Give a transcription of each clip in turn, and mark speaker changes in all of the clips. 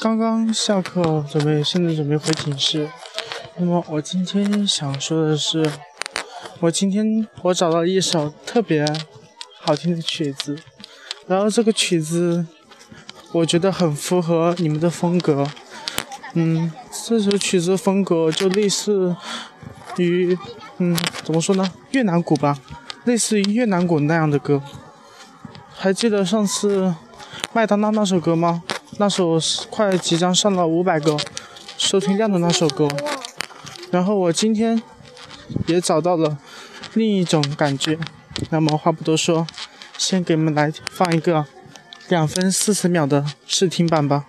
Speaker 1: 刚刚下课，准备现在准备回寝室。那么我今天想说的是，我今天我找到一首特别好听的曲子，然后这个曲子我觉得很符合你们的风格。嗯，这首曲子风格就类似于，嗯，怎么说呢？越南鼓吧，类似于越南鼓那样的歌。还记得上次麦当娜那首歌吗？那首快即将上了五百个收听量的那首歌，然后我今天也找到了另一种感觉。那么话不多说，先给你们来放一个两分四十秒的试听版吧。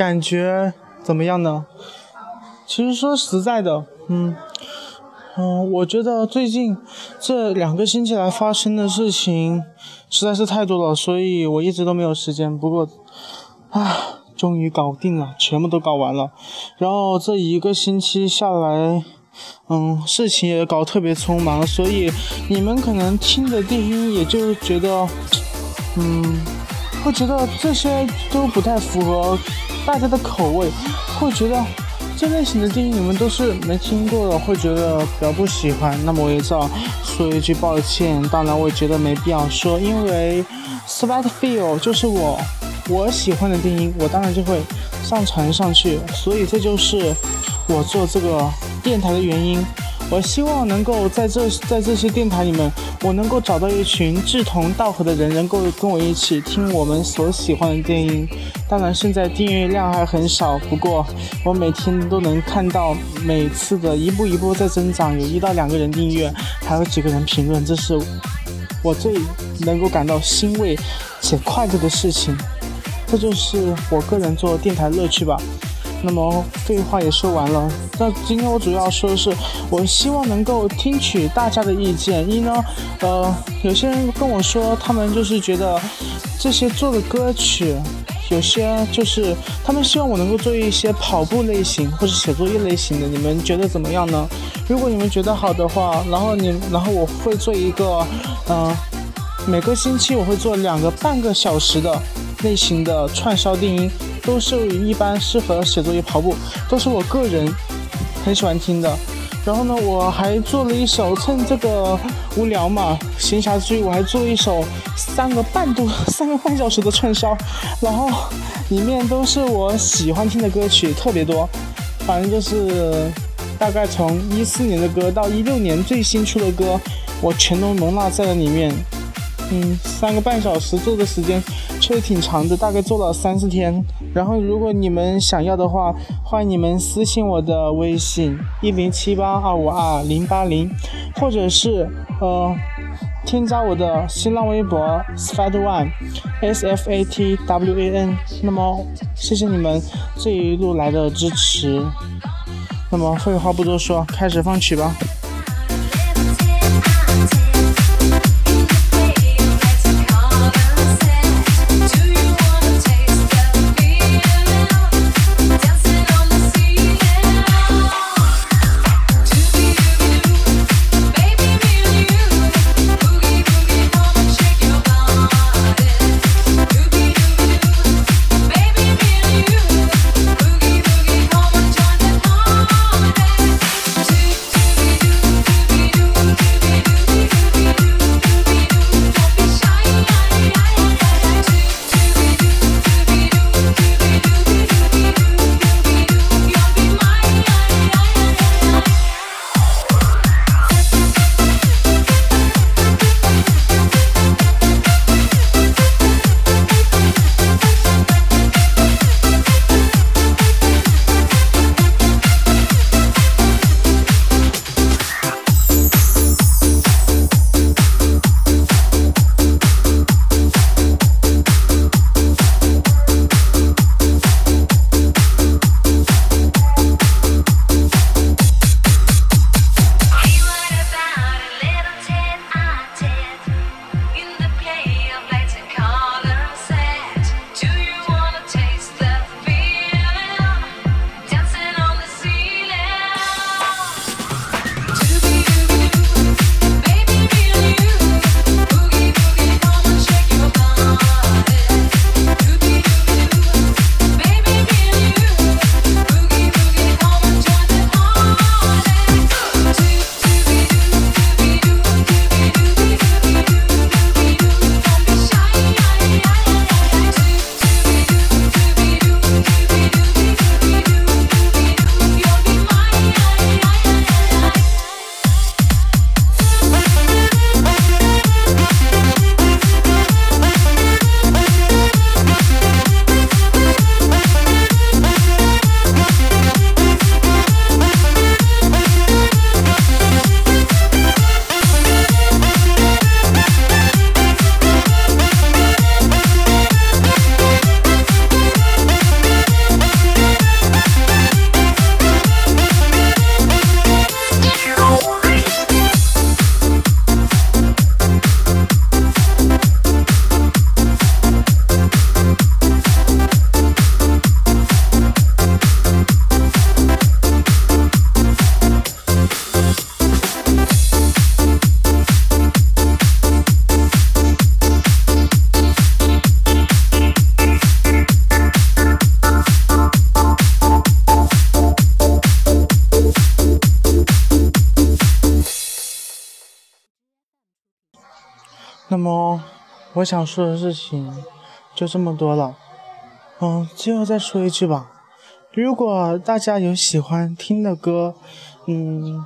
Speaker 1: 感觉怎么样呢？其实说实在的，嗯，嗯，我觉得最近这两个星期来发生的事情实在是太多了，所以我一直都没有时间。不过，啊，终于搞定了，全部都搞完了。然后这一个星期下来，嗯，事情也搞特别匆忙，所以你们可能听的电音也就觉得，嗯。会觉得这些都不太符合大家的口味，会觉得这类型的电影你们都是没听过的，会觉得比较不喜欢。那么我也只好说一句抱歉。当然，我也觉得没必要说，因为 Sweat Feel 就是我我喜欢的电影，我当然就会上传上去。所以这就是我做这个电台的原因。我希望能够在这在这些电台里面，我能够找到一群志同道合的人，能够跟我一起听我们所喜欢的电影。当然，现在订阅量还很少，不过我每天都能看到每次的一步一步在增长，有一到两个人订阅，还有几个人评论，这是我最能够感到欣慰且快乐的事情。这就是我个人做电台乐趣吧。那么废话也说完了，那今天我主要说的是，我希望能够听取大家的意见。一呢，呃，有些人跟我说，他们就是觉得这些做的歌曲有些就是他们希望我能够做一些跑步类型或者写作业类型的，你们觉得怎么样呢？如果你们觉得好的话，然后你然后我会做一个，嗯，每个星期我会做两个半个小时的类型的串烧电音，都是一般适合写作业、跑步，都是我个人很喜欢听的。然后呢，我还做了一首，趁这个无聊嘛，闲暇之余，我还做了一首三个半多、三个半小时的串烧，然后里面都是我喜欢听的歌曲，特别多，反正就是大概从一四年的歌到一六年最新出的歌，我全都容纳在了里面。嗯，三个半小时做的时间确实挺长的，大概做了三四天。然后如果你们想要的话，欢迎你们私信我的微信一零七八二五二零八零，或者是呃添加我的新浪微博 Spider One S F A T W A N。那么谢谢你们这一路来的支持。那么废话不多说，开始放曲吧。么，我想说的事情就这么多了。嗯，最后再说一句吧，如果大家有喜欢听的歌，嗯，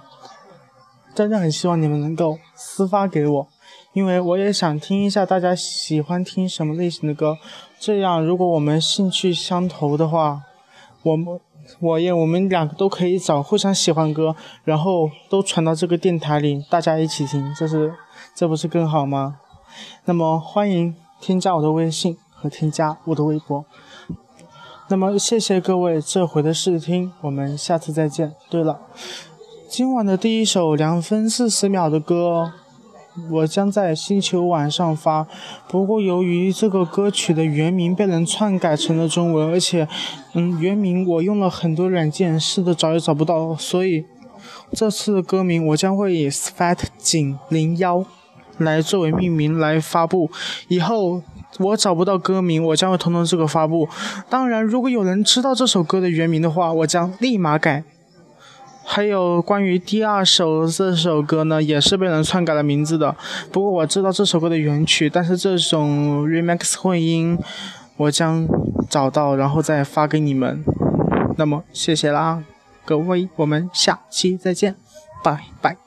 Speaker 1: 真的很希望你们能够私发给我，因为我也想听一下大家喜欢听什么类型的歌。这样，如果我们兴趣相投的话，我们我也我们两个都可以找互相喜欢歌，然后都传到这个电台里，大家一起听，这是这不是更好吗？那么欢迎添加我的微信和添加我的微博。那么谢谢各位这回的试听，我们下次再见。对了，今晚的第一首两分四十秒的歌，我将在星期五晚上发。不过由于这个歌曲的原名被人篡改成了中文，而且，嗯，原名我用了很多软件试的找也找不到，所以这次的歌名我将会以 Sfat 井零幺来作为命名来发布。以后我找不到歌名，我将会通通这个发布。当然，如果有人知道这首歌的原名的话，我将立马改。还有关于第二首这首歌呢，也是被人篡改了名字的。不过我知道这首歌的原曲，但是这种 remix 混音，我将找到，然后再发给你们。那么谢谢啦，各位，我们下期再见，拜拜。